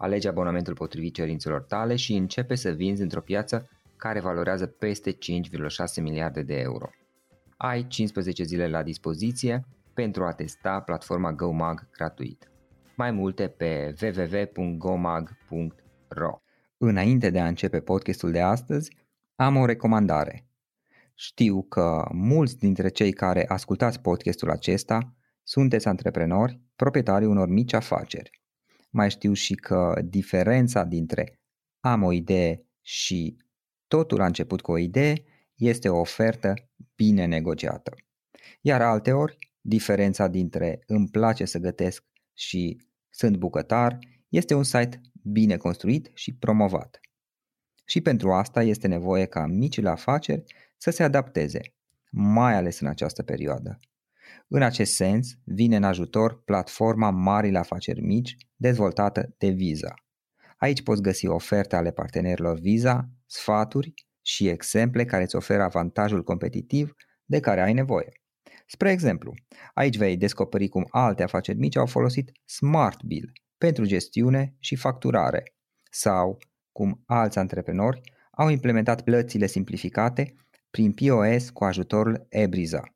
Alege abonamentul potrivit cerințelor tale și începe să vinzi într-o piață care valorează peste 5,6 miliarde de euro. Ai 15 zile la dispoziție pentru a testa platforma GoMag gratuit. Mai multe pe www.gomag.ro Înainte de a începe podcastul de astăzi, am o recomandare. Știu că mulți dintre cei care ascultați podcastul acesta sunteți antreprenori, proprietarii unor mici afaceri mai știu și că diferența dintre am o idee și totul a început cu o idee este o ofertă bine negociată. Iar alteori, diferența dintre îmi place să gătesc și sunt bucătar este un site bine construit și promovat. Și pentru asta este nevoie ca micile afaceri să se adapteze, mai ales în această perioadă. În acest sens, vine în ajutor platforma Marile Afaceri Mici, dezvoltată de Visa. Aici poți găsi oferte ale partenerilor Visa, sfaturi și exemple care îți oferă avantajul competitiv de care ai nevoie. Spre exemplu, aici vei descoperi cum alte afaceri mici au folosit Smart Bill pentru gestiune și facturare sau cum alți antreprenori au implementat plățile simplificate prin POS cu ajutorul Ebriza.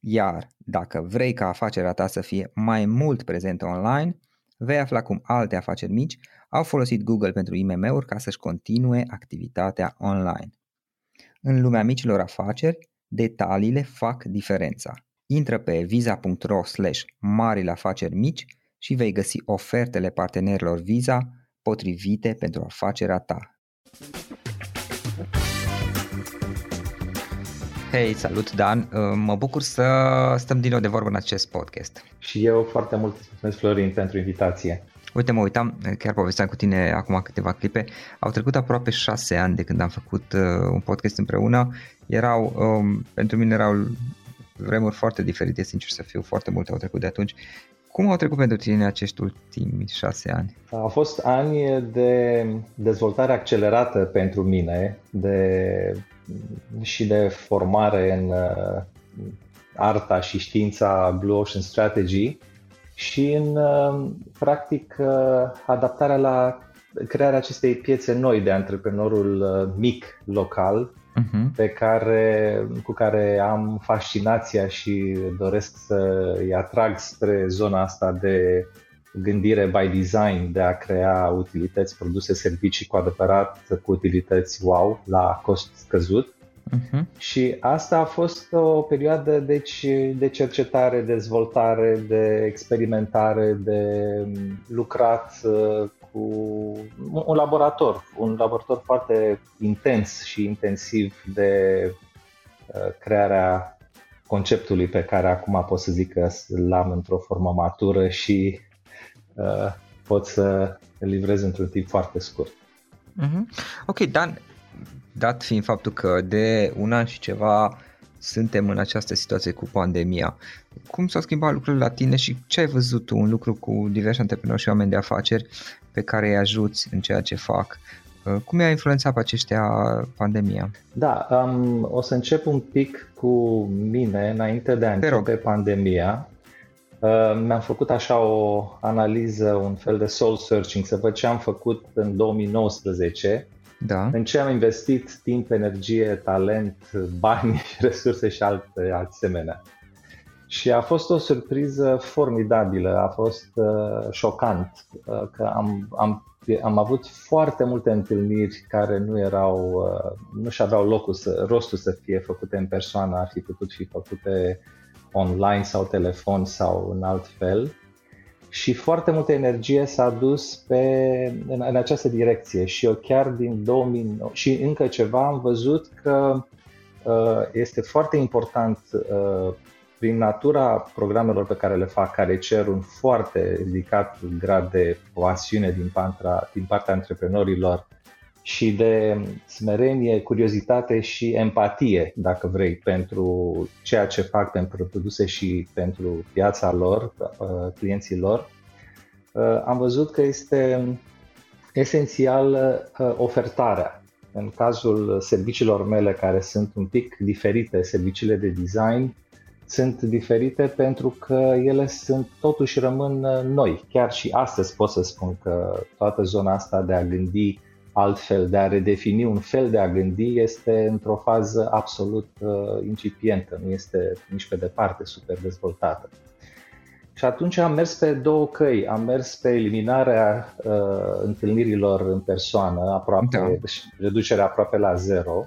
Iar dacă vrei ca afacerea ta să fie mai mult prezentă online, vei afla cum alte afaceri mici au folosit Google pentru IMM-uri ca să-și continue activitatea online. În lumea micilor afaceri, detaliile fac diferența. Intră pe visa.ro slash marile afaceri mici și vei găsi ofertele partenerilor Visa potrivite pentru afacerea ta. Hei, salut Dan! Uh, mă bucur să stăm din nou de vorbă în acest podcast. Și eu foarte mult îți mulțumesc, Florin, pentru invitație. Uite, mă uitam, chiar povesteam cu tine acum câteva clipe, au trecut aproape șase ani de când am făcut uh, un podcast împreună. Erau, um, pentru mine erau vremuri foarte diferite, sincer să fiu, foarte multe au trecut de atunci. Cum au trecut pentru tine acești ultimi șase ani? Au fost ani de dezvoltare accelerată pentru mine, de și de formare în uh, arta și știința Blue Ocean Strategy și în, uh, practic, uh, adaptarea la crearea acestei piețe noi de antreprenorul mic local uh-huh. pe care, cu care am fascinația și doresc să îi atrag spre zona asta de gândire by design de a crea utilități, produse, servicii cu adevărat cu utilități wow la cost scăzut. Uh-huh. Și asta a fost o perioadă deci, de cercetare, dezvoltare, de experimentare, de lucrat uh, cu un laborator, un laborator foarte intens și intensiv de uh, crearea conceptului pe care acum pot să zic că l-am într-o formă matură și uh, pot să îl livrez într-un timp foarte scurt. Mm-hmm. Ok, Dan, dat fiind faptul că de un an și ceva suntem în această situație cu pandemia, cum s-au schimbat lucrurile la tine și ce ai văzut tu, un lucru cu diversi antreprenori și oameni de afaceri pe care îi ajuți în ceea ce fac? Uh, cum i-a influențat pe aceștia pandemia? Da, um, o să încep un pic cu mine înainte de a începe pandemia mi-am făcut așa o analiză, un fel de soul searching, să văd ce am făcut în 2019, da. în ce am investit timp, energie, talent, bani, resurse și alte asemenea. Și a fost o surpriză formidabilă, a fost uh, șocant uh, că am, am, am avut foarte multe întâlniri care nu erau, uh, nu și aveau locul să, rostul să fie făcute în persoană, ar fi putut fi făcute online sau telefon sau în alt fel. Și foarte multă energie s-a dus pe, în, în această direcție și eu chiar din 2009 și încă ceva am văzut că uh, este foarte important uh, prin natura programelor pe care le fac, care cer un foarte ridicat grad de pasiune din, pantra, din partea antreprenorilor și de smerenie, curiozitate și empatie, dacă vrei, pentru ceea ce fac pentru produse și pentru piața lor, uh, clienții lor, uh, am văzut că este esențial uh, ofertarea. În cazul serviciilor mele, care sunt un pic diferite, serviciile de design, sunt diferite pentru că ele sunt totuși rămân noi. Chiar și astăzi pot să spun că toată zona asta de a gândi altfel, de a redefini un fel de a gândi este într-o fază absolut uh, incipientă, nu este nici pe departe super dezvoltată. Și atunci am mers pe două căi. Am mers pe eliminarea uh, întâlnirilor în persoană, aproape, da. Deci reducerea aproape la zero,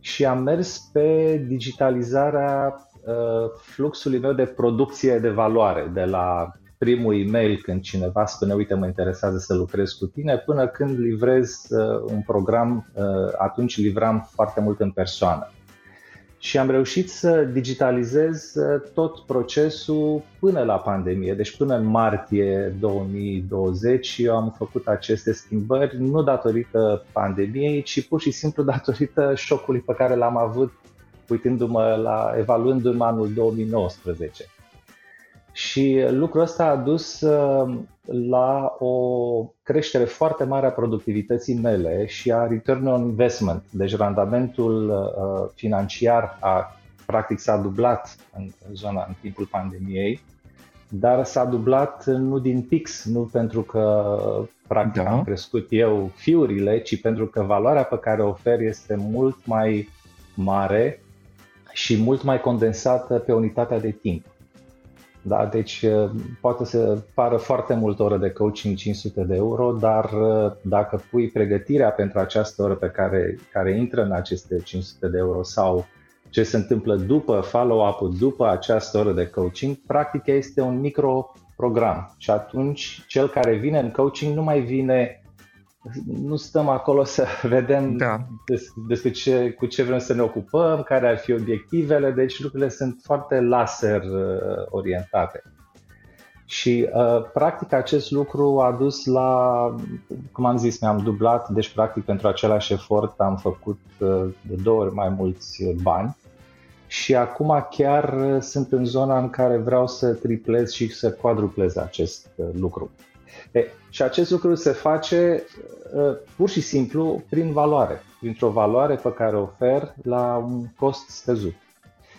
și am mers pe digitalizarea uh, fluxului meu de producție de valoare, de la primul e-mail când cineva spune, uite, mă interesează să lucrez cu tine, până când livrez uh, un program, uh, atunci livram foarte mult în persoană. Și am reușit să digitalizez uh, tot procesul până la pandemie, deci până în martie 2020 eu am făcut aceste schimbări nu datorită pandemiei, ci pur și simplu datorită șocului pe care l-am avut uitându-mă la, evaluându-mă anul 2019. Și lucrul ăsta a dus uh, la o creștere foarte mare a productivității mele și a return on investment. Deci randamentul uh, financiar a practic s-a dublat în zona în timpul pandemiei, dar s-a dublat nu din pix, nu pentru că practic da. am crescut eu fiurile, ci pentru că valoarea pe care o ofer este mult mai mare și mult mai condensată pe unitatea de timp. Da? Deci uh, poate să pară foarte mult oră de coaching 500 de euro, dar uh, dacă pui pregătirea pentru această oră pe care, care intră în aceste 500 de euro sau ce se întâmplă după follow-up-ul, după această oră de coaching, practic este un micro program și atunci cel care vine în coaching nu mai vine nu stăm acolo să vedem da. despre ce, cu ce vrem să ne ocupăm, care ar fi obiectivele, deci lucrurile sunt foarte laser uh, orientate. Și uh, practic acest lucru a dus la, cum am zis, mi-am dublat, deci practic pentru același efort am făcut uh, de două ori mai mulți bani și acum chiar sunt în zona în care vreau să triplez și să quadruplez acest uh, lucru. E, și acest lucru se face uh, pur și simplu prin valoare, printr-o valoare pe care o ofer la un cost scăzut.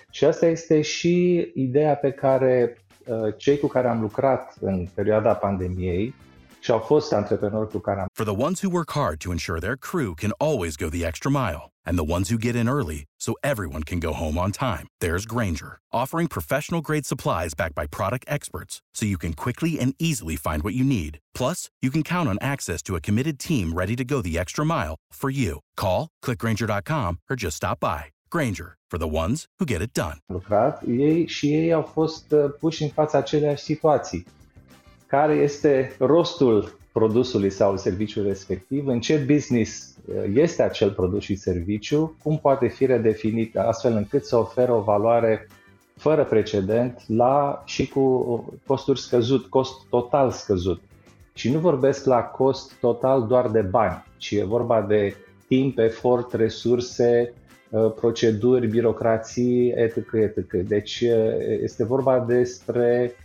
Și asta este și ideea pe care uh, cei cu care am lucrat în perioada pandemiei și au fost antreprenori cu care am For the ones who work hard to ensure their crew can always go the extra mile and the ones who get in early so everyone can go home on time, there's Granger, offering professional grade supplies backed by product experts so you can quickly and easily find what you need. Plus, you can count on access to a committed team ready to go the extra mile for you. Call, clickgranger.com or just stop by. Granger, for the ones who get it done. Lucrat, ei și ei au fost uh, puși în fața aceleași situații care este rostul produsului sau serviciului respectiv, în ce business este acel produs și serviciu, cum poate fi redefinit astfel încât să oferă o valoare fără precedent la și cu costuri scăzut, cost total scăzut. Și nu vorbesc la cost total doar de bani, ci e vorba de timp, efort, resurse, uh, proceduri, birocrații, etc. etc. Deci uh, este vorba despre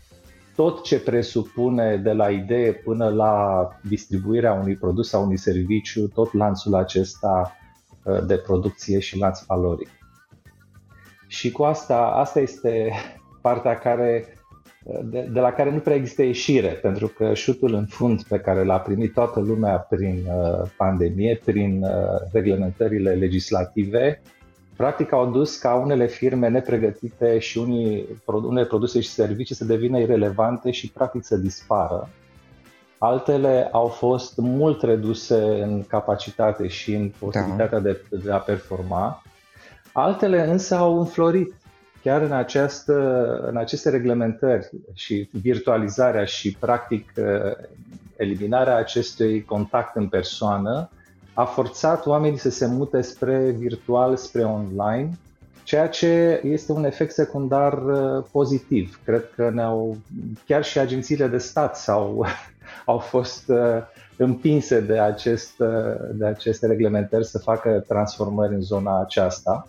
tot ce presupune de la idee până la distribuirea unui produs sau unui serviciu, tot lanțul acesta uh, de producție și lanț valoric. Și cu asta, asta este partea care de, de la care nu prea există ieșire, pentru că șutul în fund pe care l-a primit toată lumea prin uh, pandemie, prin uh, reglementările legislative, practic au dus ca unele firme nepregătite și unii, unele produse și servicii să devină irelevante și practic să dispară. Altele au fost mult reduse în capacitate și în posibilitatea da. de, de a performa. Altele însă au înflorit chiar în, această, în aceste reglementări și virtualizarea și practic eliminarea acestui contact în persoană a forțat oamenii să se mute spre virtual, spre online, ceea ce este un efect secundar uh, pozitiv. Cred că ne-au, chiar și agențiile de stat sau au fost uh, împinse de, acest, uh, de aceste reglementări să facă transformări în zona aceasta.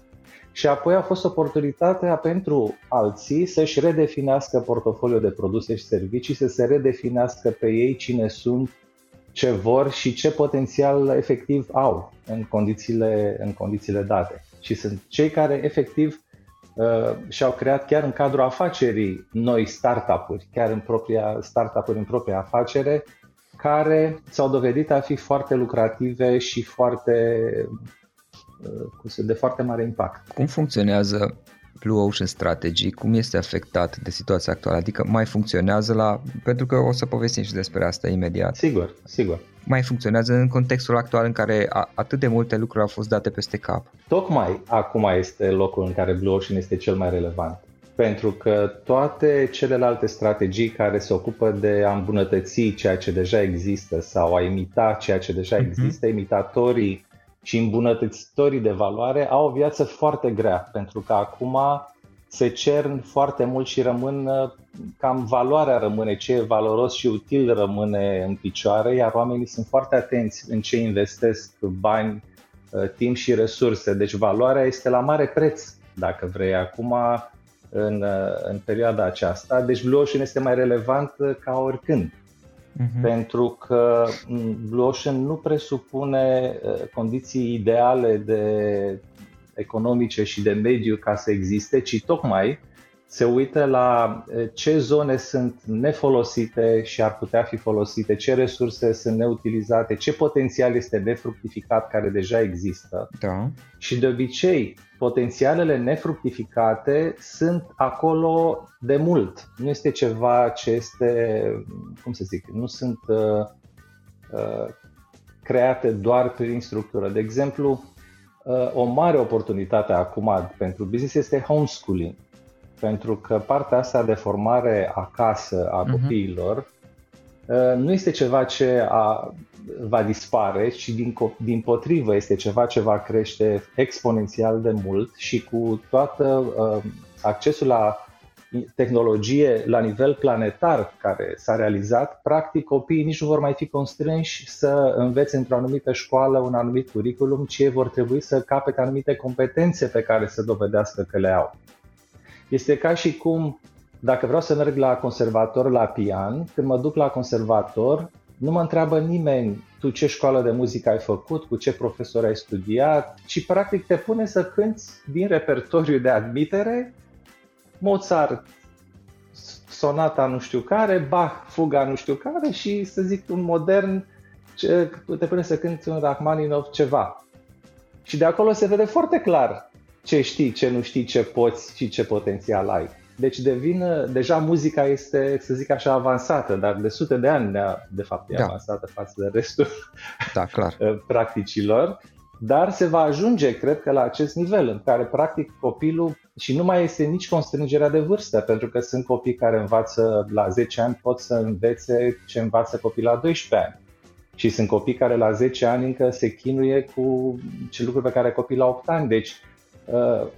Și apoi a fost oportunitatea pentru alții să-și redefinească portofoliul de produse și servicii, să se redefinească pe ei cine sunt, ce vor și ce potențial efectiv au în condițiile, în condițiile date. Și sunt cei care efectiv uh, și-au creat chiar în cadrul afacerii noi startup-uri, chiar în propria startup-uri în propria afacere, care s-au dovedit a fi foarte lucrative și foarte uh, de foarte mare impact. Cum funcționează Blue Ocean Strategy, cum este afectat de situația actuală? Adică mai funcționează la... Pentru că o să povestim și despre asta imediat. Sigur, sigur. Mai funcționează în contextul actual în care a, atât de multe lucruri au fost date peste cap. Tocmai acum este locul în care Blue Ocean este cel mai relevant. Pentru că toate celelalte strategii care se ocupă de a îmbunătăți ceea ce deja există sau a imita ceea ce deja uh-huh. există, imitatorii și îmbunătățitorii de valoare au o viață foarte grea, pentru că acum se cern foarte mult și rămân, uh, cam valoarea rămâne, ce e valoros și util rămâne în picioare, iar oamenii sunt foarte atenți în ce investesc bani, uh, timp și resurse. Deci valoarea este la mare preț, dacă vrei, acum în, uh, în perioada aceasta. Deci Blue Ocean este mai relevant ca oricând uh-huh. pentru că Blue Ocean nu presupune uh, condiții ideale de economice și de mediu ca să existe, ci tocmai se uită la uh, ce zone sunt nefolosite și ar putea fi folosite, ce resurse sunt neutilizate, ce potențial este nefructificat care deja există. Da. Și de obicei, potențialele nefructificate sunt acolo de mult. Nu este ceva ce este, cum să zic, nu sunt uh, uh, create doar prin structură. De exemplu, uh, o mare oportunitate acum pentru business este homeschooling. Pentru că partea asta de formare acasă a uh-huh. copiilor uh, nu este ceva ce a va dispare, ci din, din potrivă este ceva ce va crește exponențial de mult și cu toată uh, accesul la tehnologie la nivel planetar care s-a realizat, practic copiii nici nu vor mai fi constrânși să învețe într-o anumită școală un anumit curriculum, ci vor trebui să capete anumite competențe pe care să dovedească că le au. Este ca și cum dacă vreau să merg la conservator la pian, când mă duc la conservator, nu mă întreabă nimeni tu ce școală de muzică ai făcut, cu ce profesor ai studiat, ci practic te pune să cânti din repertoriu de admitere Mozart, sonata nu știu care, Bach, fuga nu știu care și să zic un modern, ce, te pune să cânti un Rachmaninov ceva. Și de acolo se vede foarte clar ce știi, ce nu știi, ce poți și ce potențial ai. Deci devin, deja muzica este, să zic așa, avansată, dar de sute de ani, de fapt, e da. avansată față de restul da, clar. practicilor. Dar se va ajunge, cred că, la acest nivel în care, practic, copilul și nu mai este nici constrângerea de vârstă, pentru că sunt copii care învață la 10 ani, pot să învețe ce învață copii la 12 ani. Și sunt copii care la 10 ani încă se chinuie cu ce lucruri pe care copii la 8 ani. Deci Uh,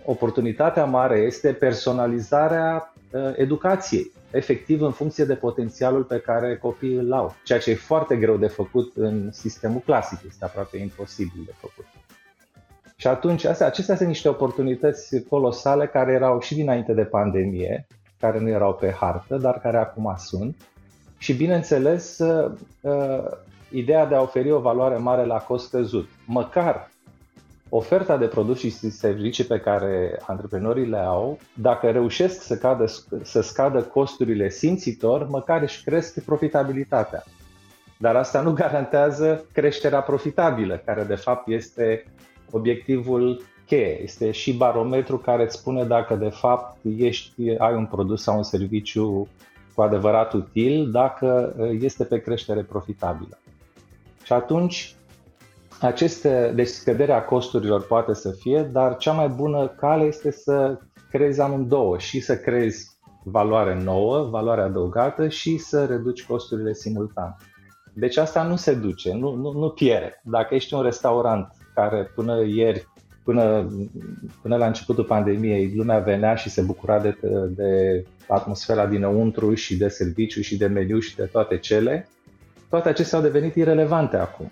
oportunitatea mare este personalizarea uh, educației, efectiv în funcție de potențialul pe care copiii îl au, ceea ce e foarte greu de făcut în sistemul clasic, este aproape imposibil de făcut. Și atunci, astea, acestea sunt niște oportunități colosale care erau și dinainte de pandemie, care nu erau pe hartă, dar care acum sunt. Și, bineînțeles, uh, ideea de a oferi o valoare mare la cost scăzut, măcar oferta de produse și servicii pe care antreprenorii le au, dacă reușesc să, cadă, să scadă costurile simțitor, măcar își cresc profitabilitatea. Dar asta nu garantează creșterea profitabilă, care de fapt este obiectivul cheie. Este și barometru care îți spune dacă de fapt ești, ai un produs sau un serviciu cu adevărat util, dacă este pe creștere profitabilă. Și atunci aceste, deci scăderea costurilor poate să fie, dar cea mai bună cale este să creezi amândouă și să creezi valoare nouă, valoare adăugată și să reduci costurile simultan. Deci asta nu se duce, nu, nu, nu pierde. Dacă ești un restaurant care până ieri, până, până la începutul pandemiei, lumea venea și se bucura de, de atmosfera dinăuntru și de serviciu și de meniu și de toate cele, toate acestea au devenit irelevante acum.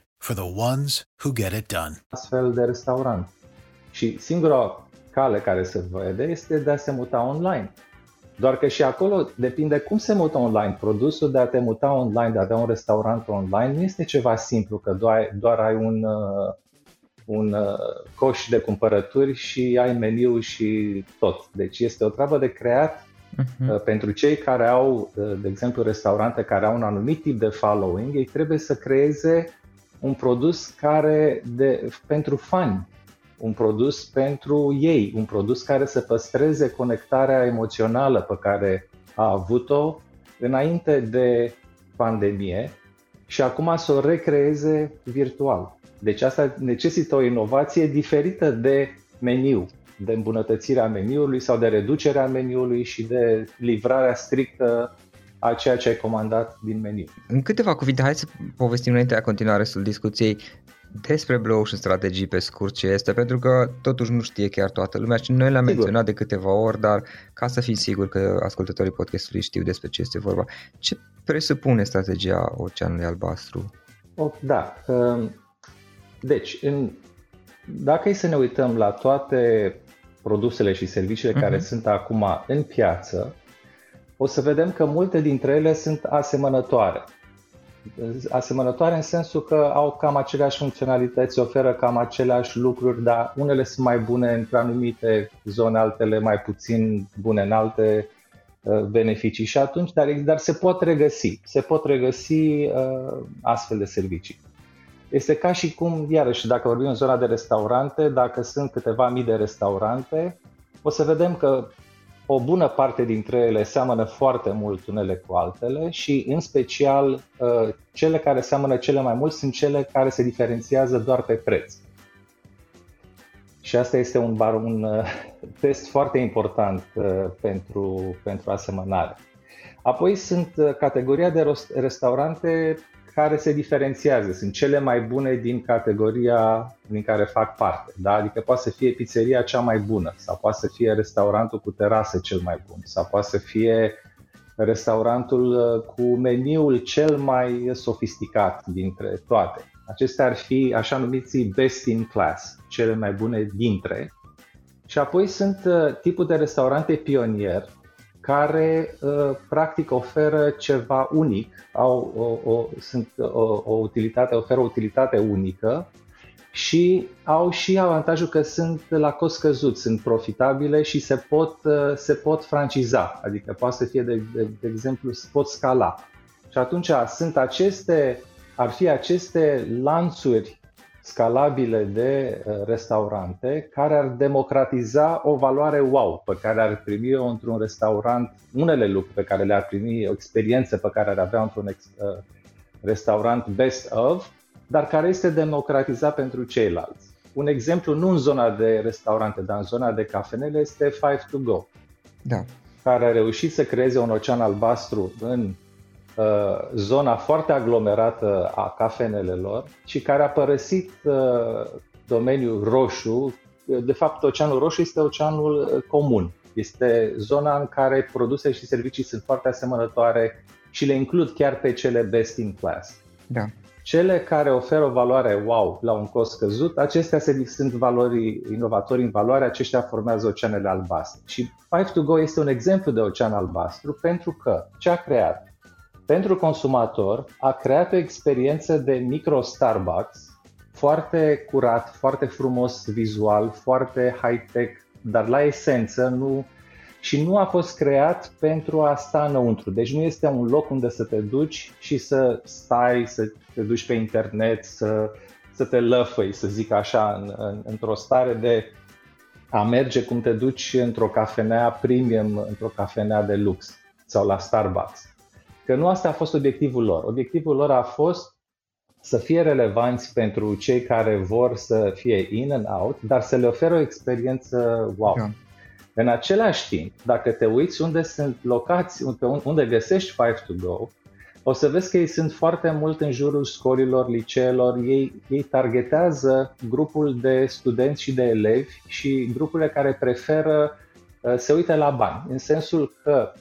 for the ones who get it done. Astfel de restaurant. Și singura cale care se vede este de a se muta online. Doar că și acolo depinde cum se mută online. Produsul de a te muta online, de a avea un restaurant online, nu este ceva simplu, că doar, doar ai un, uh, un uh, coș de cumpărături și ai meniu și tot. Deci este o treabă de creat uh-huh. pentru cei care au, uh, de exemplu, restaurante care au un anumit tip de following, ei trebuie să creeze un produs care de, pentru fani, un produs pentru ei, un produs care să păstreze conectarea emoțională pe care a avut-o înainte de pandemie și acum să o recreeze virtual. Deci asta necesită o inovație diferită de meniu, de îmbunătățirea meniului sau de reducerea meniului și de livrarea strictă a ceea ce ai comandat din meniu. În câteva cuvinte, hai să povestim înainte de a continua restul discuției despre Blue Ocean strategii pe scurt ce este, pentru că totuși nu știe chiar toată lumea și noi le-am menționat de câteva ori, dar ca să fim siguri că ascultătorii podcastului știu despre ce este vorba, ce presupune strategia Oceanului Albastru? Oh, da. Um, deci, în, dacă e să ne uităm la toate produsele și serviciile uh-huh. care mhm. sunt acum în piață, o să vedem că multe dintre ele sunt asemănătoare. Asemănătoare în sensul că au cam aceleași funcționalități, oferă cam aceleași lucruri, dar unele sunt mai bune în anumite zone, altele mai puțin bune în alte uh, beneficii și atunci, dar, dar se pot regăsi, se pot regăsi uh, astfel de servicii. Este ca și cum, iarăși, dacă vorbim în zona de restaurante, dacă sunt câteva mii de restaurante, o să vedem că o bună parte dintre ele seamănă foarte mult unele cu altele și în special uh, cele care seamănă cele mai mult sunt cele care se diferențiază doar pe preț. Și asta este un, bar, un uh, test foarte important uh, pentru, pentru asemănare. Apoi sunt categoria de restaurante care se diferențiază, sunt cele mai bune din categoria din care fac parte. Da? Adică poate să fie pizzeria cea mai bună, sau poate să fie restaurantul cu terasă cel mai bun, sau poate să fie restaurantul uh, cu meniul cel mai sofisticat dintre toate. Acestea ar fi așa numiții best in class, cele mai bune dintre. Și apoi sunt uh, tipul de restaurante pionier, care uh, practic oferă ceva unic, au o, o, sunt o, o utilitate, oferă o utilitate unică și au și avantajul că sunt la cost scăzut, sunt profitabile și se pot, uh, se pot franciza, adică poate să fie, de, de, de exemplu, se pot scala. Și atunci sunt aceste, ar fi aceste lanțuri scalabile de uh, restaurante care ar democratiza o valoare wow pe care ar primi-o într-un restaurant, unele lucruri pe care le-ar primi, o experiență pe care ar avea într-un uh, restaurant best of, dar care este democratizat pentru ceilalți. Un exemplu, nu în zona de restaurante, dar în zona de cafenele, este Five to Go, da. care a reușit să creeze un ocean albastru în Uh, zona foarte aglomerată a cafenelelor și care a părăsit uh, domeniul roșu de fapt, Oceanul Roșu este oceanul comun. Este zona în care produse și servicii sunt foarte asemănătoare și le includ chiar pe cele best in class. Da. Cele care oferă o valoare wow la un cost scăzut, acestea sunt valori inovatori în valoare, aceștia formează oceanele albastre. Și 5to Go este un exemplu de ocean albastru pentru că ce a creat? Pentru consumator a creat o experiență de micro Starbucks foarte curat, foarte frumos vizual, foarte high-tech, dar la esență nu și nu a fost creat pentru a sta înăuntru. Deci nu este un loc unde să te duci și să stai, să te duci pe internet, să, să te lăfăi, să zic așa, în, în, într-o stare de a merge cum te duci într-o cafenea premium, într-o cafenea de lux sau la Starbucks. Că nu asta a fost obiectivul lor. Obiectivul lor a fost să fie relevanți pentru cei care vor să fie in and out, dar să le oferă o experiență wow. Da. În același timp, dacă te uiți unde sunt locați, unde găsești 5to Go, o să vezi că ei sunt foarte mult în jurul școlilor, liceelor, ei, ei targetează grupul de studenți și de elevi și grupurile care preferă uh, să uite la bani, în sensul că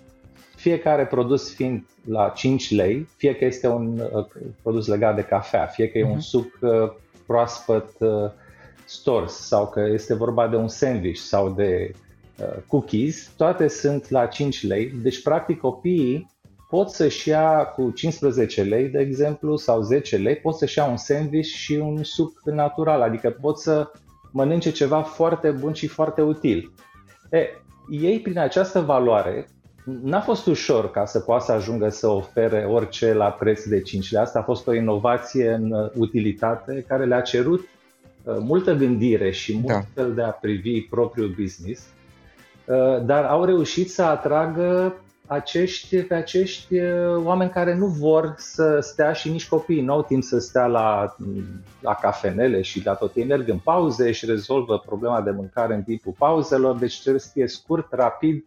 fiecare produs fiind la 5 lei, fie că este un uh, produs legat de cafea, fie că e un mhm. suc uh, proaspăt uh, stors sau că este vorba de un sandwich sau de uh, cookies, toate sunt la 5 lei. Deci, practic, copiii pot să-și ia cu 15 lei, de exemplu, sau 10 lei, pot să-și ia un sandwich și un suc natural, adică pot să mănânce ceva foarte bun și foarte util. E, ei, prin această valoare, N-a fost ușor ca să poată să ajungă să ofere orice la preț de 5 lei. Asta a fost o inovație în uh, utilitate care le-a cerut uh, multă gândire și mult da. fel de a privi propriul business, uh, dar au reușit să atragă acești, pe acești oameni care nu vor să stea și nici copiii nu au timp să stea la, la cafenele și la tot. Ei merg în pauze și rezolvă problema de mâncare în timpul pauzelor, deci trebuie să fie scurt, rapid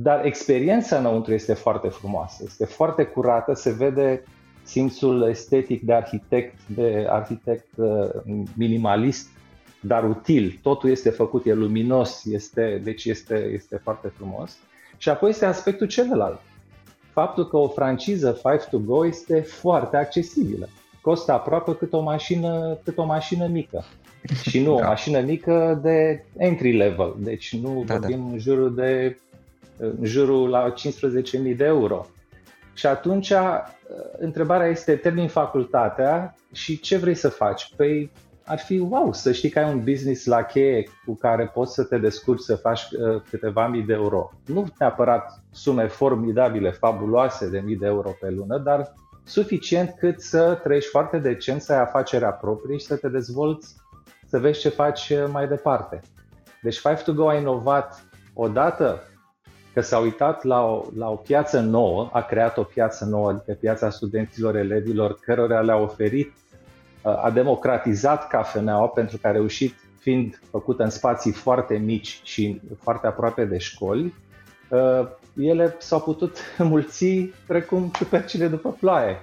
dar experiența înăuntru este foarte frumoasă, este foarte curată, se vede simțul estetic de arhitect, de arhitect uh, minimalist, dar util. Totul este făcut, e luminos, este, deci este, este foarte frumos. Și apoi este aspectul celălalt. Faptul că o franciză 5to Go este foarte accesibilă. Costă aproape cât o mașină, cât o mașină mică. Și nu da. o mașină mică de entry level. Deci nu da, vorbim da. în jurul de în jurul la 15.000 de euro. Și atunci uh, întrebarea este, termin facultatea și ce vrei să faci? Păi ar fi wow să știi că ai un business la cheie cu care poți să te descurci să faci uh, câteva mii de euro. Nu neapărat sume formidabile, fabuloase de mii de euro pe lună, dar suficient cât să trăiești foarte decent, să ai afacerea proprie și să te dezvolți, să vezi ce faci uh, mai departe. Deci 5to Go a inovat odată că s-a uitat la o, la o piață nouă, a creat o piață nouă, adică piața studenților, elevilor, cărora le-a oferit, uh, a democratizat cafeneaua pentru că a reușit, fiind făcută în spații foarte mici și foarte aproape de școli, uh, ele s-au putut mulți precum ciupercile după ploaie.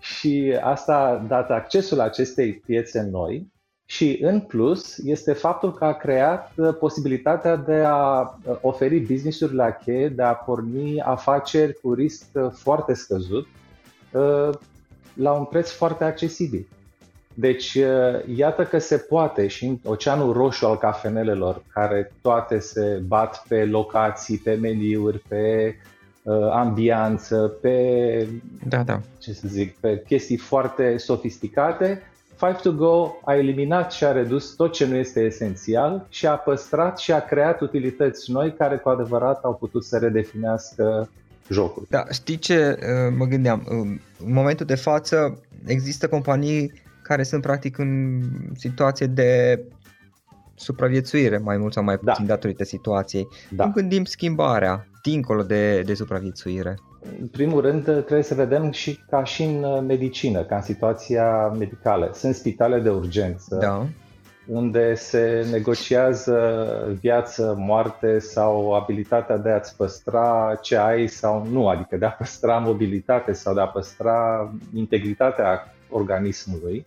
Și asta a dat accesul acestei piețe noi și în plus este faptul că a creat uh, posibilitatea de a uh, oferi business-uri la cheie, de a porni afaceri cu risc uh, foarte scăzut la un preț foarte accesibil. Deci, iată că se poate și în Oceanul Roșu al cafenelelor, care toate se bat pe locații, pe meniuri, pe uh, ambianță, pe, da, da. ce să zic, pe chestii foarte sofisticate, 5to-Go a eliminat și a redus tot ce nu este esențial și a păstrat și a creat utilități noi care cu adevărat au putut să redefinească jocul. Da, știi ce uh, mă gândeam? În momentul de față există companii care sunt practic în situație de supraviețuire mai mult sau mai da. puțin da. datorită situației. Da. Cum gândim schimbarea dincolo de, de supraviețuire? În primul rând, trebuie să vedem și ca și în uh, medicină, ca în situația medicală. Sunt spitale de urgență da. unde se negociază viață, moarte sau abilitatea de a-ți păstra ce ai sau nu, adică de a păstra mobilitate sau de a păstra integritatea organismului.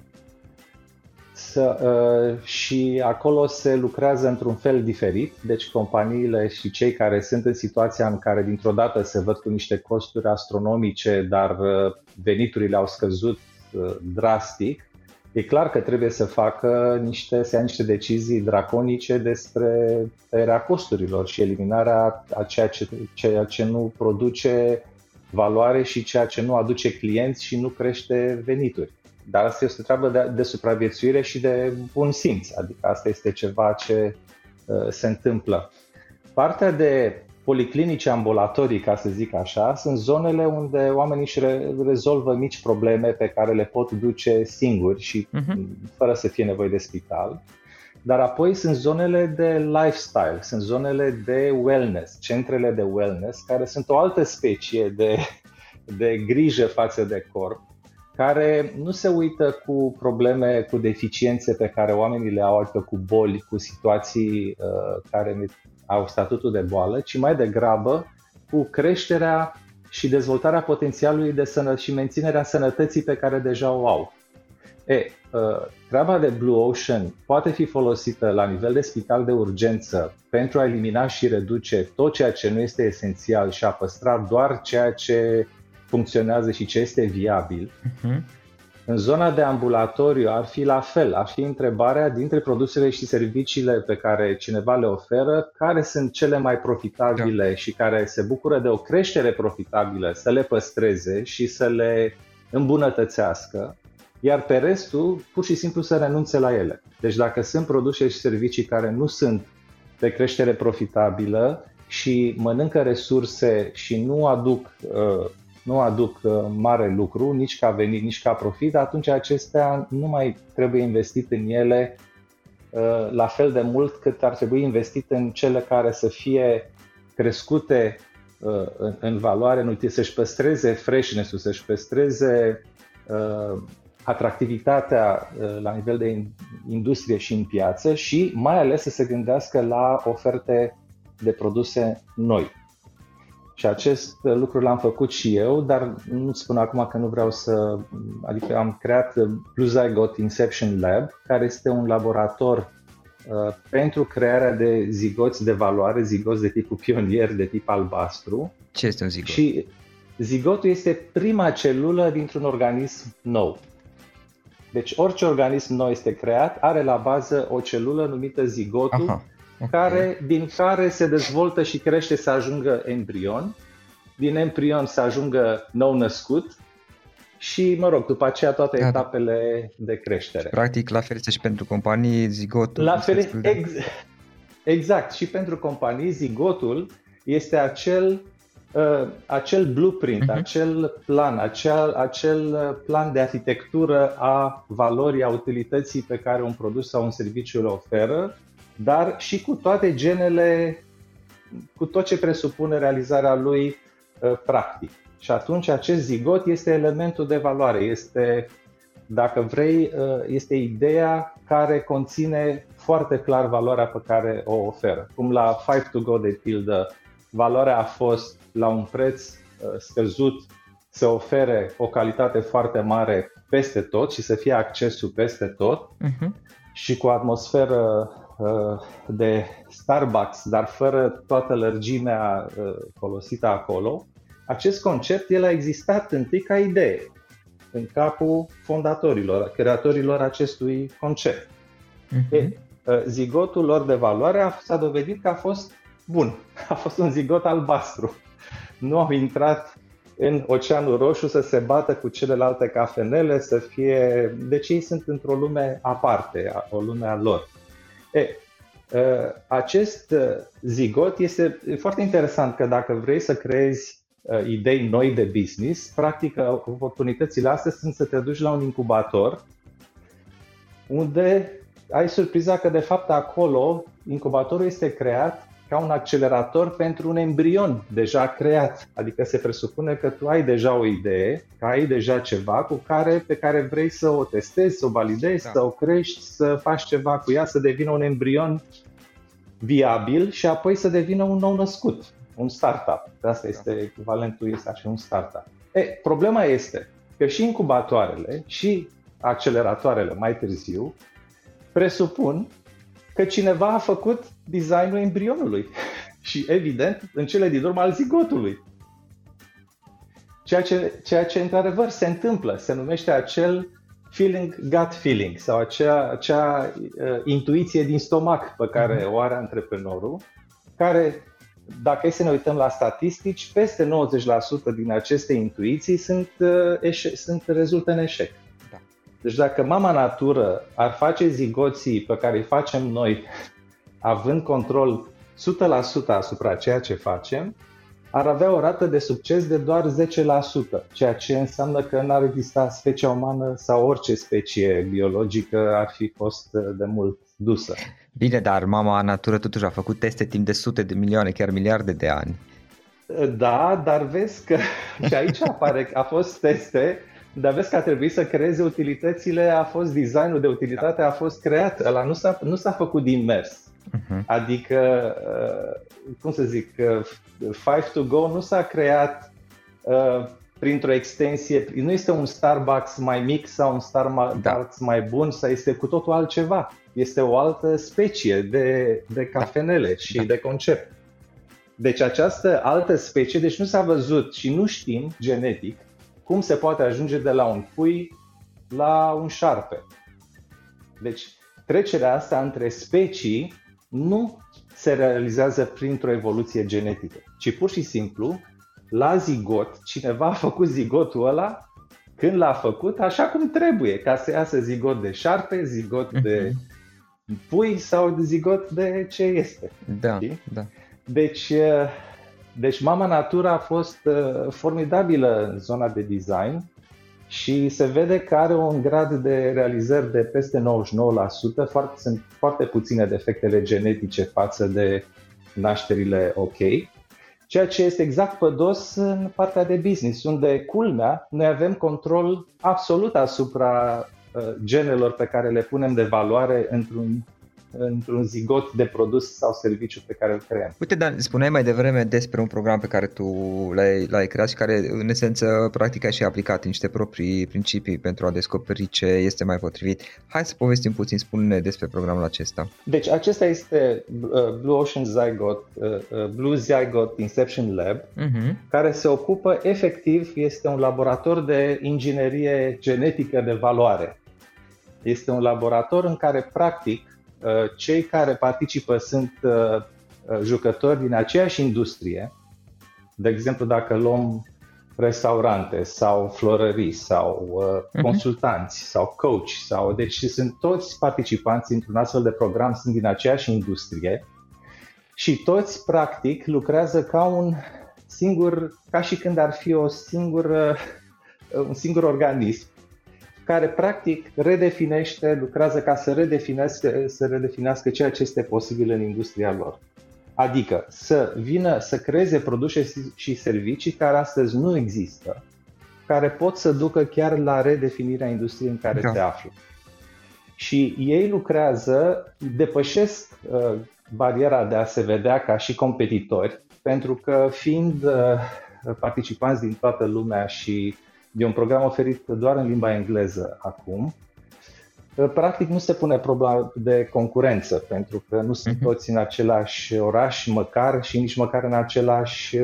Să, uh, și acolo se lucrează într-un fel diferit, deci companiile și cei care sunt în situația în care dintr-o dată se văd cu niște costuri astronomice, dar uh, veniturile au scăzut uh, drastic, e clar că trebuie să facă niște, să ia niște decizii draconice despre tăierea costurilor și eliminarea a ceea ce, ceea ce nu produce valoare și ceea ce nu aduce clienți și nu crește venituri. Dar asta este o treabă de, de supraviețuire și de bun simț, adică asta este ceva ce uh, se întâmplă. Partea de policlinice ambulatorii, ca să zic așa, sunt zonele unde oamenii își re- rezolvă mici probleme pe care le pot duce singuri și uh-huh. fără să fie nevoie de spital. Dar apoi sunt zonele de lifestyle, sunt zonele de wellness, centrele de wellness, care sunt o altă specie de, de grijă față de corp care nu se uită cu probleme, cu deficiențe pe care oamenii le au, adică cu boli, cu situații uh, care au statutul de boală, ci mai degrabă cu creșterea și dezvoltarea potențialului de sănătate și menținerea sănătății pe care deja o au. E, uh, treaba de Blue Ocean poate fi folosită la nivel de spital de urgență pentru a elimina și reduce tot ceea ce nu este esențial și a păstra doar ceea ce funcționează și ce este viabil. Uh-huh. În zona de ambulatoriu ar fi la fel, ar fi întrebarea dintre produsele și serviciile pe care cineva le oferă, care sunt cele mai profitabile da. și care se bucură de o creștere profitabilă, să le păstreze și să le îmbunătățească, iar pe restul pur și simplu să renunțe la ele. Deci dacă sunt produse și servicii care nu sunt de creștere profitabilă și mănâncă resurse și nu aduc uh, nu aduc uh, mare lucru, nici ca venit, nici ca profit, atunci acestea nu mai trebuie investit în ele uh, la fel de mult cât ar trebui investit în cele care să fie crescute uh, în valoare, nu să-și păstreze freshness-ul, să-și păstreze atractivitatea la nivel de industrie și în piață și mai ales să se gândească la oferte de produse noi. Și acest lucru l-am făcut și eu, dar nu spun acum că nu vreau să... Adică am creat Blue Zygote Inception Lab, care este un laborator uh, pentru crearea de zigoți de valoare, zigoți de tipul pionier, de tip albastru. Ce este un zigot? Și zigotul este prima celulă dintr-un organism nou. Deci orice organism nou este creat are la bază o celulă numită zigotul, Aha okay. care, din care se dezvoltă și crește să ajungă embrion, din embrion să ajungă nou născut și, mă rog, după aceea toate da, etapele de creștere. Practic, la fel și pentru companii, zigotul... La fel, ex, exact, și pentru companii, zigotul este acel uh, acel blueprint, uh-huh. acel plan, acel, acel plan de arhitectură a valorii, a utilității pe care un produs sau un serviciu îl oferă dar și cu toate genele, cu tot ce presupune realizarea lui uh, practic. Și atunci acest zigot este elementul de valoare, este, dacă vrei, uh, este ideea care conține foarte clar valoarea pe care o oferă. Cum la Five to Go de pildă, valoarea a fost la un preț uh, scăzut să ofere o calitate foarte mare peste tot și să fie accesul peste tot uh-huh. și cu o atmosferă Uh, de Starbucks, dar fără toată lărgimea uh, folosită acolo, acest concept el a existat întâi ca idee în capul fondatorilor, creatorilor acestui concept. Uh-huh. E, uh, zigotul lor de valoare s-a dovedit că a fost bun, a fost un zigot albastru. Nu au intrat în Oceanul Roșu să se bată cu celelalte cafenele, să fie... Deci ei sunt într-o lume aparte, o lume a lor. E, acest zigot este foarte interesant că dacă vrei să creezi idei noi de business, practic oportunitățile astea sunt să te duci la un incubator unde ai surpriza că de fapt acolo incubatorul este creat ca un accelerator pentru un embrion deja creat. Adică se presupune că tu ai deja o idee, că ai deja ceva cu care, pe care vrei să o testezi, să o validezi, da. să o crești, să faci ceva cu ea, să devină un embrion viabil și apoi să devină un nou născut, un startup. Asta este echivalentul, este așa un startup. E, problema este că și incubatoarele și acceleratoarele mai târziu presupun că cineva a făcut designul embrionului și, evident, în cele din urmă al zigotului. Ceea ce, ceea ce într-adevăr se întâmplă, se numește acel feeling gut feeling sau acea, acea uh, intuiție din stomac pe care mhm. o are antreprenorul, care, dacă e să ne uităm la statistici, peste 90% din aceste intuiții sunt, uh, eșe- sunt rezultă în eșec. Da. Deci dacă mama natură ar face zigoții pe care îi facem noi, având control 100% asupra ceea ce facem, ar avea o rată de succes de doar 10%, ceea ce înseamnă că n-ar exista specia umană sau orice specie biologică ar fi fost de mult dusă. Bine, dar mama natură totuși a făcut teste timp de sute de milioane, chiar miliarde de ani. Da, dar vezi că și aici apare, a fost teste, dar vezi că a trebuit să creeze utilitățile, a fost designul de utilitate, a fost creat, ăla nu s-a, nu s-a făcut din mers. Uh-huh. Adică, uh, cum să zic, uh, Five to Go nu s-a creat uh, printr-o extensie, nu este un Starbucks mai mic sau un Starbucks da. mai bun, sau este cu totul altceva. Este o altă specie de, de cafenele și da. de concept. Deci această altă specie, deci nu s-a văzut și nu știm genetic cum se poate ajunge de la un pui la un șarpe. Deci trecerea asta între specii nu se realizează printr-o evoluție genetică, ci pur și simplu, la zigot, cineva a făcut zigotul ăla când l-a făcut așa cum trebuie, ca să iasă zigot de șarpe, zigot de mhm. pui sau de zigot de ce este. Da, da. Deci, eh, deci mama natura a fost eh, formidabilă în zona de design și se vede că are un grad de realizări de peste 99%, foarte, sunt foarte puține defectele genetice față de nașterile ok, ceea ce este exact pădos în partea de business, unde culmea, noi avem control absolut asupra uh, genelor pe care le punem de valoare într-un într-un zigot de produs sau serviciu pe care îl creăm. Uite, Dan, spuneai mai devreme despre un program pe care tu l-ai, l-ai creat și care, în esență, practic ai și aplicat niște proprii principii pentru a descoperi ce este mai potrivit. Hai să povestim puțin, spune despre programul acesta. Deci, acesta este uh, Blue Ocean Zygote, uh, uh, Blue Zygote Inception Lab, uh-huh. care se ocupă, efectiv, este un laborator de inginerie genetică de valoare. Este un laborator în care, practic, Uh, cei care participă sunt uh, uh, jucători din aceeași industrie. De exemplu, dacă luăm restaurante sau florării sau uh, consultanți sau coach sau deci sunt toți participanți într-un astfel de program sunt din aceeași industrie și toți practic lucrează ca un singur ca și când ar fi o singură un singur organism care practic redefinește, lucrează ca să redefinească, să redefinească ceea ce este posibil în industria lor. Adică să vină să creeze produse și servicii care astăzi nu există, care pot să ducă chiar la redefinirea industriei în care da. se află. Și ei lucrează, depășesc uh, bariera de a se vedea ca și competitori, pentru că fiind uh, participanți din toată lumea și E un program oferit doar în limba engleză acum. Practic nu se pune problema de concurență, pentru că nu sunt mhm. toți în același oraș, măcar și nici măcar în același,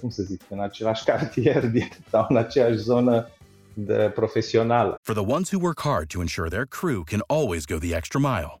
cum să zic, în același cartier sau în aceeași zonă de profesională. For the ones who work hard to ensure their crew can always go the extra mile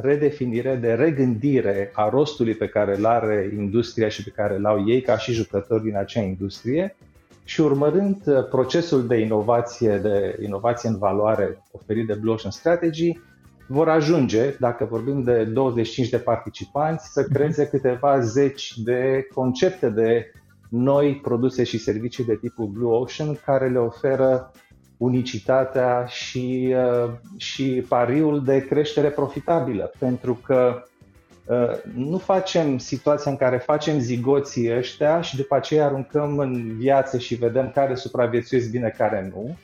redefinire, de regândire a rostului pe care îl are industria și pe care îl au ei ca și jucători din acea industrie și urmărând uh, procesul de inovație, de inovație în valoare oferit de Blue Ocean Strategy, vor ajunge, dacă vorbim de 25 de participanți, să mhm. creeze câteva zeci de concepte de noi produse și servicii de tipul Blue Ocean care le oferă unicitatea și, uh, și pariul de creștere profitabilă, pentru că nu facem situația în care facem zigoții ăștia și după aceea aruncăm în viață și vedem care supraviețuiesc bine, care nu,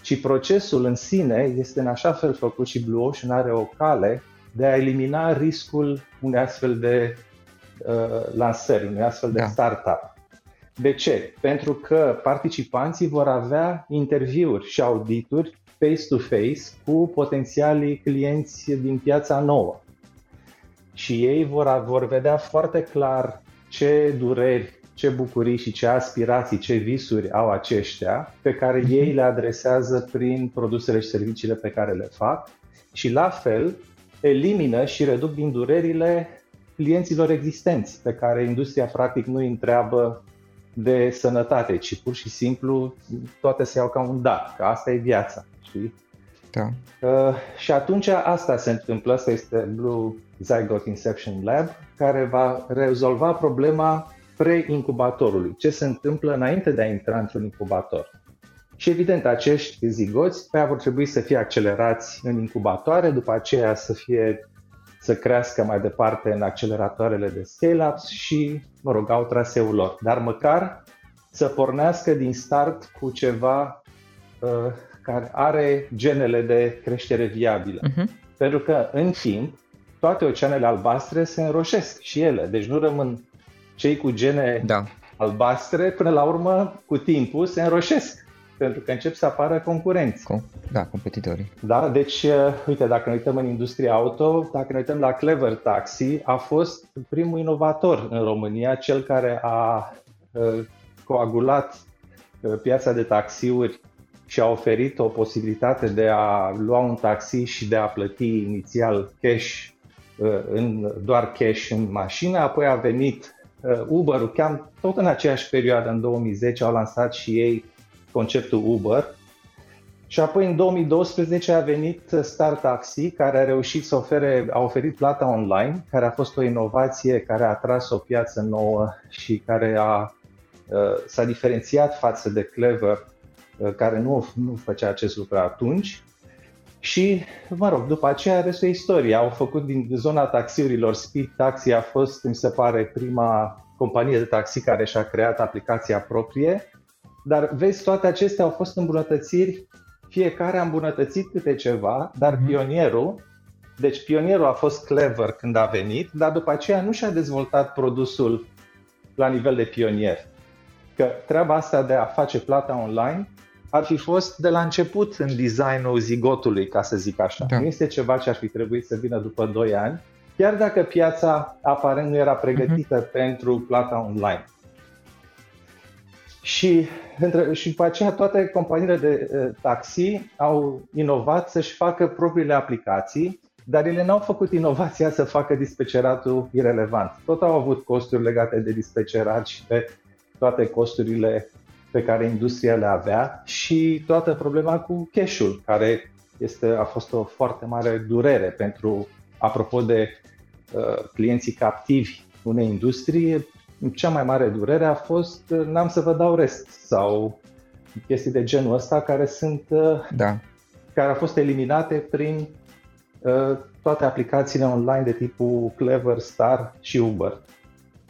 ci procesul în sine este în așa fel făcut și Blue Ocean are o cale de a elimina riscul unei astfel de uh, lansări, unei astfel de da. startup. De ce? Pentru că participanții vor avea interviuri și audituri face-to-face cu potențialii clienți din piața nouă. Și ei vor, vor vedea foarte clar ce dureri, ce bucurii și ce aspirații, ce visuri au aceștia pe care mhm. ei le adresează prin produsele și serviciile pe care le fac și la fel elimină și reduc din durerile clienților existenți pe care industria practic nu îi întreabă de sănătate, ci pur și simplu toate se iau ca un dat, că asta e viața, știi? Da. Uh, și atunci asta se întâmplă, asta este Blue Zygote Inception Lab, care va rezolva problema pre-incubatorului, ce se întâmplă înainte de a intra într-un incubator. Și evident, acești zigoți pe vor trebui să fie accelerați în incubatoare, după aceea să fie să crească mai departe în acceleratoarele de scale-ups și, mă rog, au traseul lor. Dar măcar să pornească din start cu ceva uh, care are genele de creștere viabilă. Uh-huh. Pentru că, în timp, toate oceanele albastre se înroșesc și ele. Deci nu rămân cei cu gene da. albastre, până la urmă, cu timpul, se înroșesc pentru că încep să apară concurenți. Com- da, competitorii. Da, deci, uh, uite, dacă ne uităm în industria auto, dacă ne uităm la Clever Taxi, a fost primul inovator în România, cel care a uh, coagulat uh, piața de taxiuri și a oferit o posibilitate de a lua un taxi și de a plăti inițial cash, în, doar cash în mașină, apoi a venit Uber-ul, chiar tot în aceeași perioadă, în 2010, au lansat și ei conceptul Uber. Și apoi în 2012 a venit Star Taxi, care a reușit să ofere, a oferit plata online, care a fost o inovație care a atras o piață nouă și care a, uh, s-a diferențiat față de Clever, uh, care nu, nu făcea acest lucru atunci. Și, mă rog, după aceea restul istorie. Au făcut din zona taxiurilor, Speed Taxi a fost, mi se pare, prima companie de taxi care și-a creat aplicația proprie dar vezi, toate acestea au fost îmbunătățiri, fiecare a îmbunătățit câte ceva, dar mm-hmm. pionierul, deci pionierul a fost clever când a venit, dar după aceea nu și-a dezvoltat produsul la nivel de pionier. Că treaba asta de a face plata online ar fi fost de la început în designul zigotului, ca să zic așa. Da. Nu este ceva ce ar fi trebuit să vină după 2 ani, chiar dacă piața aparent nu era pregătită mm-hmm. pentru plata online. Și, între, și după aceea toate companiile de uh, taxi au inovat să-și facă propriile aplicații, dar ele n-au făcut inovația să facă dispeceratul irelevant. Tot au avut costuri legate de dispecerat și de toate costurile pe care industria le avea și toată problema cu cash-ul, care este, a fost o foarte mare durere pentru, apropo de uh, clienții captivi unei industrie, cea mai mare durere a fost n-am să vă dau rest sau chestii de genul ăsta care sunt da. care au fost eliminate prin uh, toate aplicațiile online de tipul Clever, Star și Uber.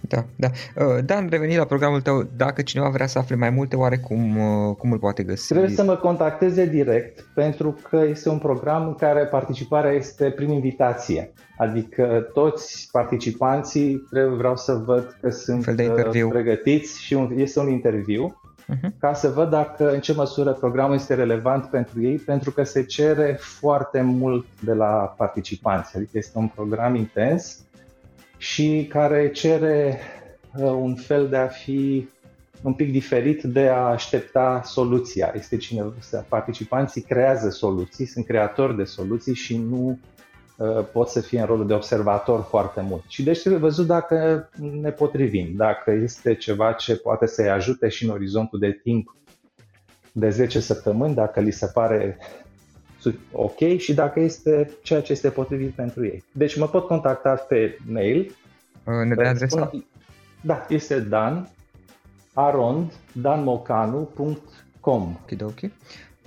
Da, da. Uh, Dan, reveni la programul tău. Dacă cineva vrea să afle mai multe, oare cum, uh, cum îl poate găsi? Trebuie să mă contacteze direct, pentru că este un program în care participarea este prin invitație. Adică toți participanții trebuie, vreau să văd că sunt fel de interviu. Uh, pregătiți și un, este un interviu uh-huh. ca să văd dacă în ce măsură programul este relevant pentru ei, pentru că se cere foarte mult de la participanți. Adică este un program intens și care cere uh, un fel de a fi un pic diferit de a aștepta soluția. Este cine, participanții creează soluții, sunt creatori de soluții și nu uh, pot să fie în rolul de observator foarte mult. Și deci trebuie văzut dacă ne potrivim, dacă este ceva ce poate să-i ajute și în orizontul de timp de 10 săptămâni, dacă li se pare ok și dacă este ceea ce este potrivit pentru ei. Deci mă pot contacta pe mail. Ne dai adresa? Da, este dan arond danmocanu.com Ok, ok.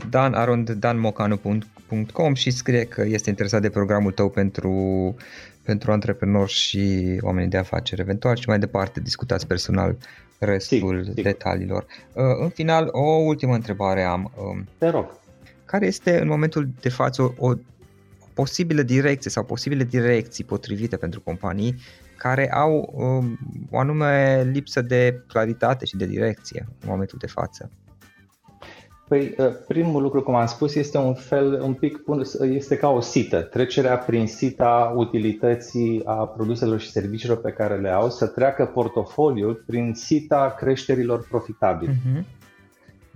Dan arond danmocanu.com și scrie că este interesat de programul tău pentru pentru antreprenori și oamenii de afaceri eventual și mai departe discutați personal restul sigur, sigur. detaliilor. Uh, în final, o ultimă întrebare am. Um, Te rog. Care este în momentul de față o, o posibilă direcție sau posibile direcții potrivite pentru companii care au um, o anume lipsă de claritate și de direcție în momentul de față? Păi, uh, primul lucru, cum am spus, este un fel, un pic, este ca o sită. Trecerea prin sita utilității a produselor și serviciilor pe care le au, să treacă portofoliul prin sita creșterilor profitabile. Uh-huh.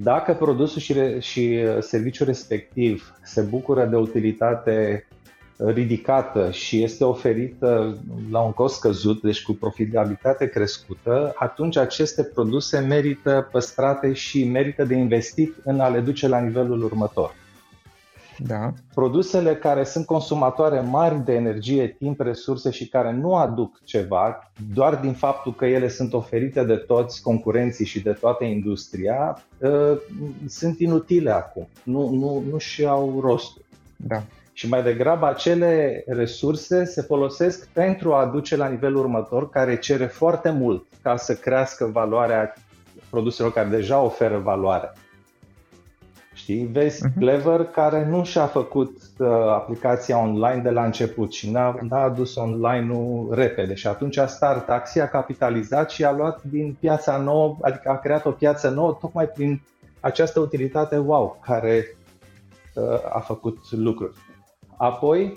Dacă produsul și, și uh, serviciul respectiv se bucură de utilitate ridicată și este oferită la un cost scăzut, deci cu profitabilitate crescută, atunci aceste produse merită păstrate și merită de investit în a le duce la nivelul următor. Da. Produsele care sunt consumatoare mari de energie, timp, resurse și care nu aduc ceva, doar din faptul că ele sunt oferite de toți concurenții și de toată industria, ă, sunt inutile acum. Nu, nu, nu și au rostul. Da și mai degrabă acele resurse se folosesc pentru a aduce la nivelul următor, care cere foarte mult ca să crească valoarea produselor care deja oferă valoare. Știi, vezi uh-huh. Clever care nu și-a făcut uh, aplicația online de la început și n-a, n-a adus online-ul repede și atunci Star Taxi a capitalizat și a luat din piața nouă, adică a creat o piață nouă tocmai prin această utilitate wow care uh, a făcut lucruri. Apoi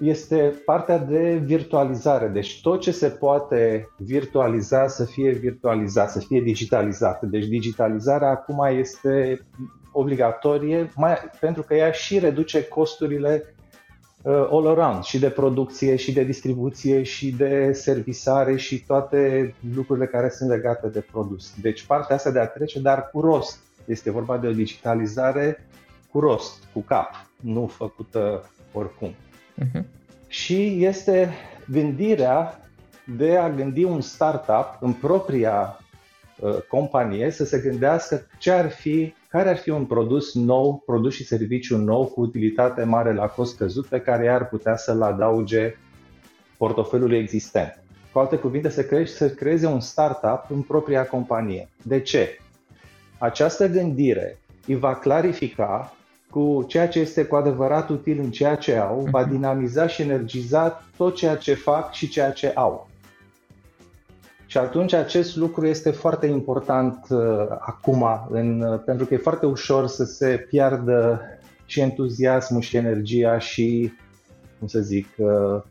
este partea de virtualizare, deci tot ce se poate virtualiza să fie virtualizat, să fie digitalizat. Deci digitalizarea acum este obligatorie mai, pentru că ea și reduce costurile uh, all around, și de producție, și de distribuție, și de servisare, și toate lucrurile care sunt legate de produs. Deci partea asta de a trece, dar cu rost. Este vorba de o digitalizare cu rost, cu cap, nu făcută oricum. Uh-huh. Și este gândirea de a gândi un startup în propria uh, companie să se gândească ce ar fi, care ar fi un produs nou, produs și serviciu nou cu utilitate mare la cost scăzut pe care ar putea să-l adauge portofoliului existent. Cu alte cuvinte, să, crește, să creeze un startup în propria companie. De ce? Această gândire îi va clarifica cu ceea ce este cu adevărat util în ceea ce au, va mhm. dinamiza și energiza tot ceea ce fac și ceea ce au. Și atunci acest lucru este foarte important uh, acum, în, uh, pentru că e foarte ușor să se piardă și entuziasmul și energia și, cum să zic, uh,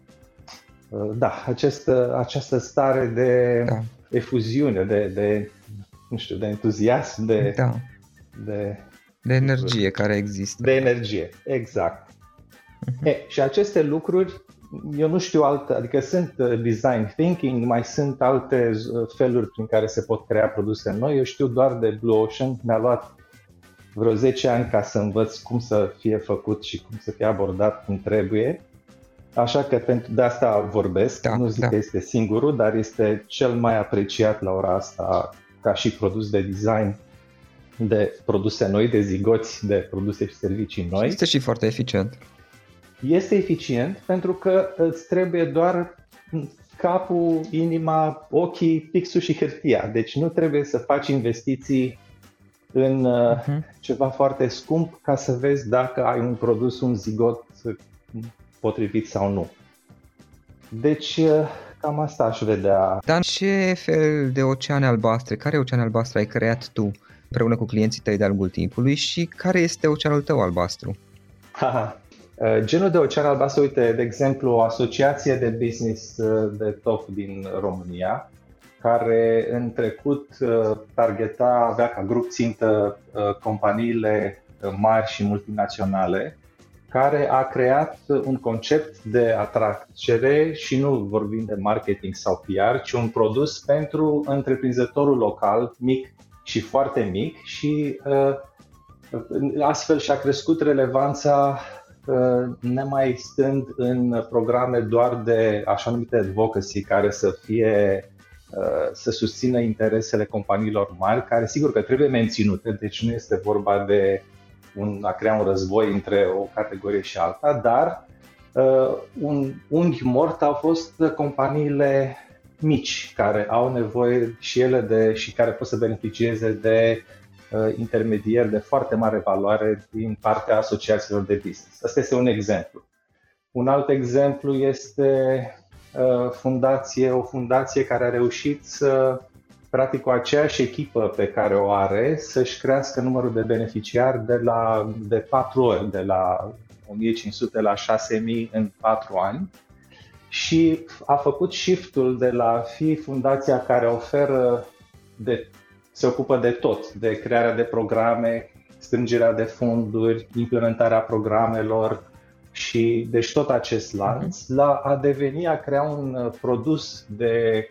uh, da, acest, această stare de da. efuziune, de, de, nu știu, de entuziasm, de, da. de de energie care există. De energie, exact. Uh-huh. E, și aceste lucruri, eu nu știu alte, adică sunt uh, design thinking, mai sunt alte uh, feluri prin care se pot crea produse noi. Eu știu doar de Blue Ocean, mi-a luat vreo 10 ani ca să învăț cum să fie făcut și cum să fie abordat cum trebuie. Așa că pentru de asta vorbesc, da, nu zic da. că este singurul, dar este cel mai apreciat la ora asta ca și produs de design de produse noi, de zigoți de produse și servicii noi. Este și foarte eficient. Este eficient pentru că îți trebuie doar capul, inima, ochii, pixul și hârtia. Deci nu trebuie să faci investiții în uh-huh. ceva foarte scump ca să vezi dacă ai un produs, un zigot potrivit sau nu. Deci uh, cam asta aș vedea. Dar ce fel de oceane albastre, care oceane albastre ai creat tu? împreună cu clienții tăi de-a lungul timpului și care este oceanul tău albastru? Ha, uh, Genul de ocean albastru, uite, de exemplu, o asociație de business uh, de top din România, care în trecut uh, targeta, avea ca grup țintă companiile mari și multinaționale, care a creat un concept de atracere și nu vorbim de marketing sau PR, ci un produs pentru întreprinzătorul local, mic și foarte mic și uh, astfel și-a crescut relevanța uh, nemai stând în programe doar de așa numite advocacy care să fie uh, să susțină interesele companiilor mari, care sigur că trebuie menținute, deci nu este vorba de un, a crea un război între o categorie și alta, dar un unghi mort au fost companiile mici care au nevoie și ele de și care pot să beneficieze de uh, intermediari de foarte mare valoare din partea asociațiilor de business. Asta este un exemplu. Un alt exemplu este uh, fundație, o fundație care a reușit să practic cu aceeași echipă pe care o are să-și crească numărul de beneficiari de la de 4 ori, de la 1500 la 6000 în 4 ani și a făcut shiftul de la fi fundația care oferă de, se ocupă de tot, de crearea de programe, strângerea de fonduri, implementarea programelor și deci tot acest lanț, mhm. la a deveni, a crea un uh, produs de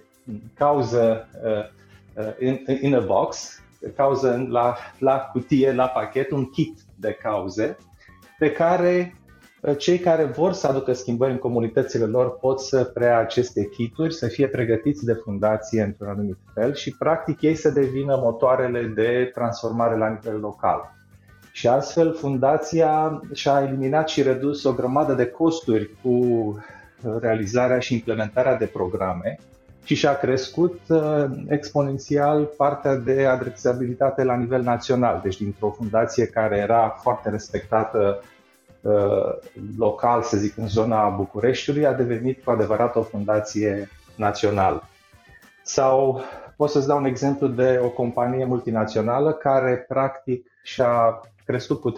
cauză uh, uh, in, in a box, cauză la, la cutie, la pachet, un kit de cauze pe care cei care vor să aducă schimbări în comunitățile lor pot să preia aceste kituri, să fie pregătiți de fundație într-un anumit fel și practic ei să devină motoarele de transformare la nivel local. Și astfel fundația și-a eliminat și redus o grămadă de costuri cu realizarea și implementarea de programe și și-a crescut uh, exponențial partea de adresabilitate la nivel național. Deci dintr-o fundație care era foarte respectată Uh, local, să zic, în zona Bucureștiului, a devenit cu adevărat o fundație națională. Sau pot să-ți dau un exemplu de o companie multinațională care practic și-a crescut cu 30%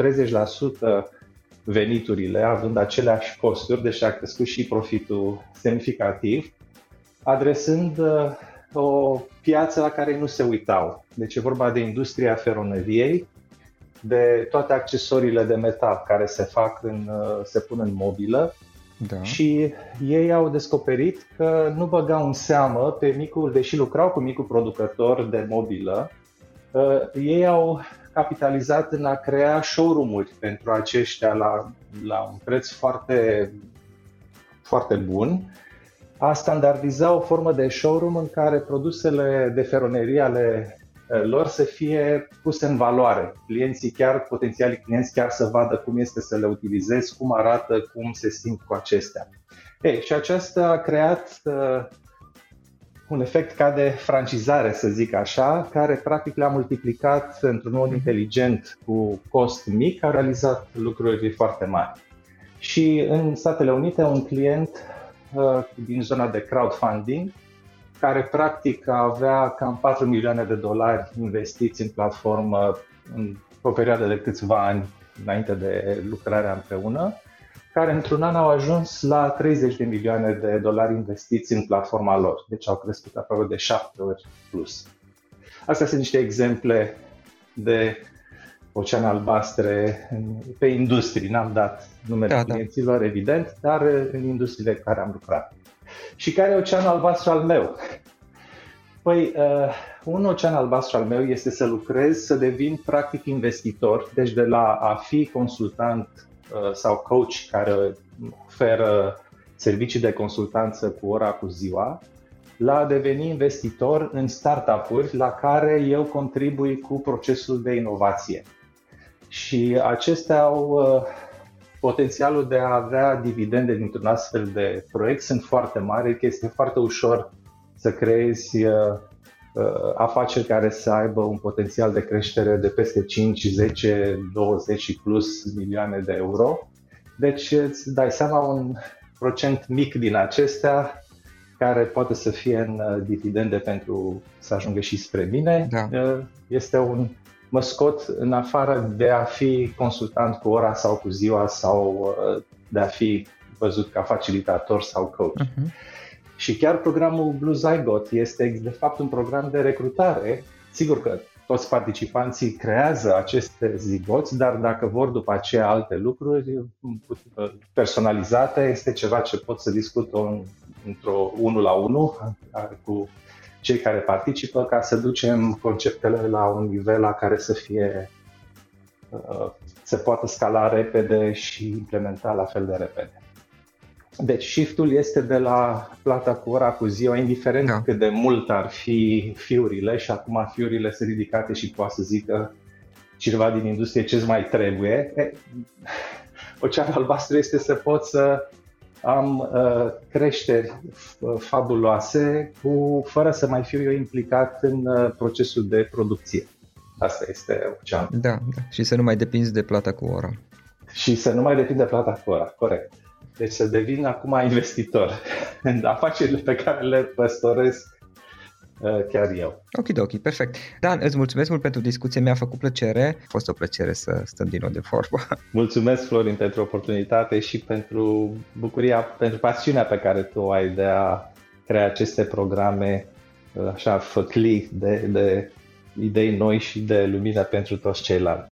veniturile, având aceleași costuri, deci a crescut și profitul semnificativ, adresând uh, o piață la care nu se uitau. Deci e vorba de industria feroneriei, de toate accesoriile de metal care se fac în, uh, se pun în mobilă da. și ei au descoperit că nu băgau în seamă pe micul, deși lucrau cu micul producător de mobilă, uh, ei au capitalizat în a crea showroom-uri pentru aceștia la, la un preț foarte, foarte bun, a standardiza o formă de showroom în care produsele de feronerie ale Eh, lor să fie puse în valoare. Clienții chiar, potențialii clienți chiar să vadă cum este să le utilizezi, cum arată, cum se simt cu acestea. Ei, și aceasta a creat uh, un efect ca de francizare, să zic așa, care practic le-a multiplicat într-un mod inteligent cu cost mic, a realizat lucruri foarte mari. Și în Statele Unite, un client uh, din zona de crowdfunding care practic avea cam 4 milioane de dolari investiți în platformă în o perioadă de câțiva ani înainte de lucrarea împreună, care într-un an au ajuns la 30 de milioane de dolari investiți în platforma lor. Deci au crescut aproape de 7 ori plus. Astea sunt niște exemple de ocean albastre pe industrie. N-am dat numele da, da. clienților, da. evident, dar în industriile care am lucrat. Și care e oceanul albastru al meu? Păi, uh, un ocean albastru al meu este să lucrez, să devin practic investitor, deci de la a fi consultant uh, sau coach care oferă servicii de consultanță cu ora cu ziua, la a deveni investitor în startup-uri la care eu contribui cu procesul de inovație. Și acestea au uh, potențialul de a avea dividende dintr-un astfel de proiect sunt foarte mari, că este foarte ușor să creezi uh, uh, afaceri care să aibă un potențial de creștere de peste 5, 10, 20 și plus milioane de euro. Deci îți dai seama un procent mic din acestea care poate să fie în uh, dividende pentru să ajungă și spre mine, da. este un mă scot în afară de a fi consultant cu ora sau cu ziua sau uh, de a fi văzut ca facilitator sau coach. Uh-huh. Și chiar programul Blue Zygote este de fapt un program de recrutare. Sigur că toți participanții creează aceste zigoți, dar dacă vor după aceea alte lucruri personalizate, este ceva ce pot să discut într-o unul la unul cu cei care participă ca să ducem conceptele la un nivel la care să fie uh, se poată scala repede și implementa la fel de repede. Deci shiftul este de la plata cu ora cu ziua, indiferent da. cât de mult ar fi fiurile și acum fiurile sunt ridicate și poate să zică cineva din industrie ce mai trebuie. E, oceanul albastru este să poți să am uh, creșteri fabuloase cu, fără să mai fiu eu implicat în uh, procesul de producție. Asta este ce am. Da, da, și să nu mai depinzi de plata cu ora. Și să nu mai depinde de plata cu ora, corect. Deci să devin acum investitor în afacerile pe care le păstoresc uh, chiar eu. Ok, ok, perfect. Dan, îți mulțumesc mult pentru discuție, mi-a făcut plăcere. A fost o plăcere să stăm din nou de vorbă. Mulțumesc, Florin, pentru oportunitate și pentru bucuria, pentru pasiunea pe care tu ai de a crea aceste programe uh, așa făcli de, de idei noi și de lumină pentru toți ceilalți.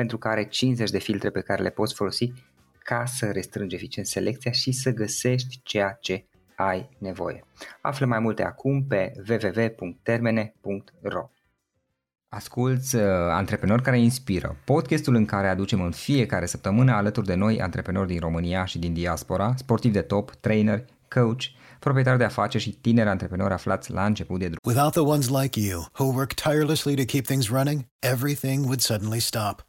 pentru că are 50 de filtre pe care le poți folosi ca să restrângi eficient selecția și să găsești ceea ce ai nevoie. Află mai multe acum pe www.termene.ro Asculți uh, Antreprenori care inspiră, podcastul în care aducem în fiecare săptămână alături de noi antreprenori din România și din diaspora, sportivi de top, trainer, coach, proprietari de afaceri și tineri antreprenori aflați la început de drum. Without the ones like you, who work tirelessly to keep things running, everything would suddenly stop.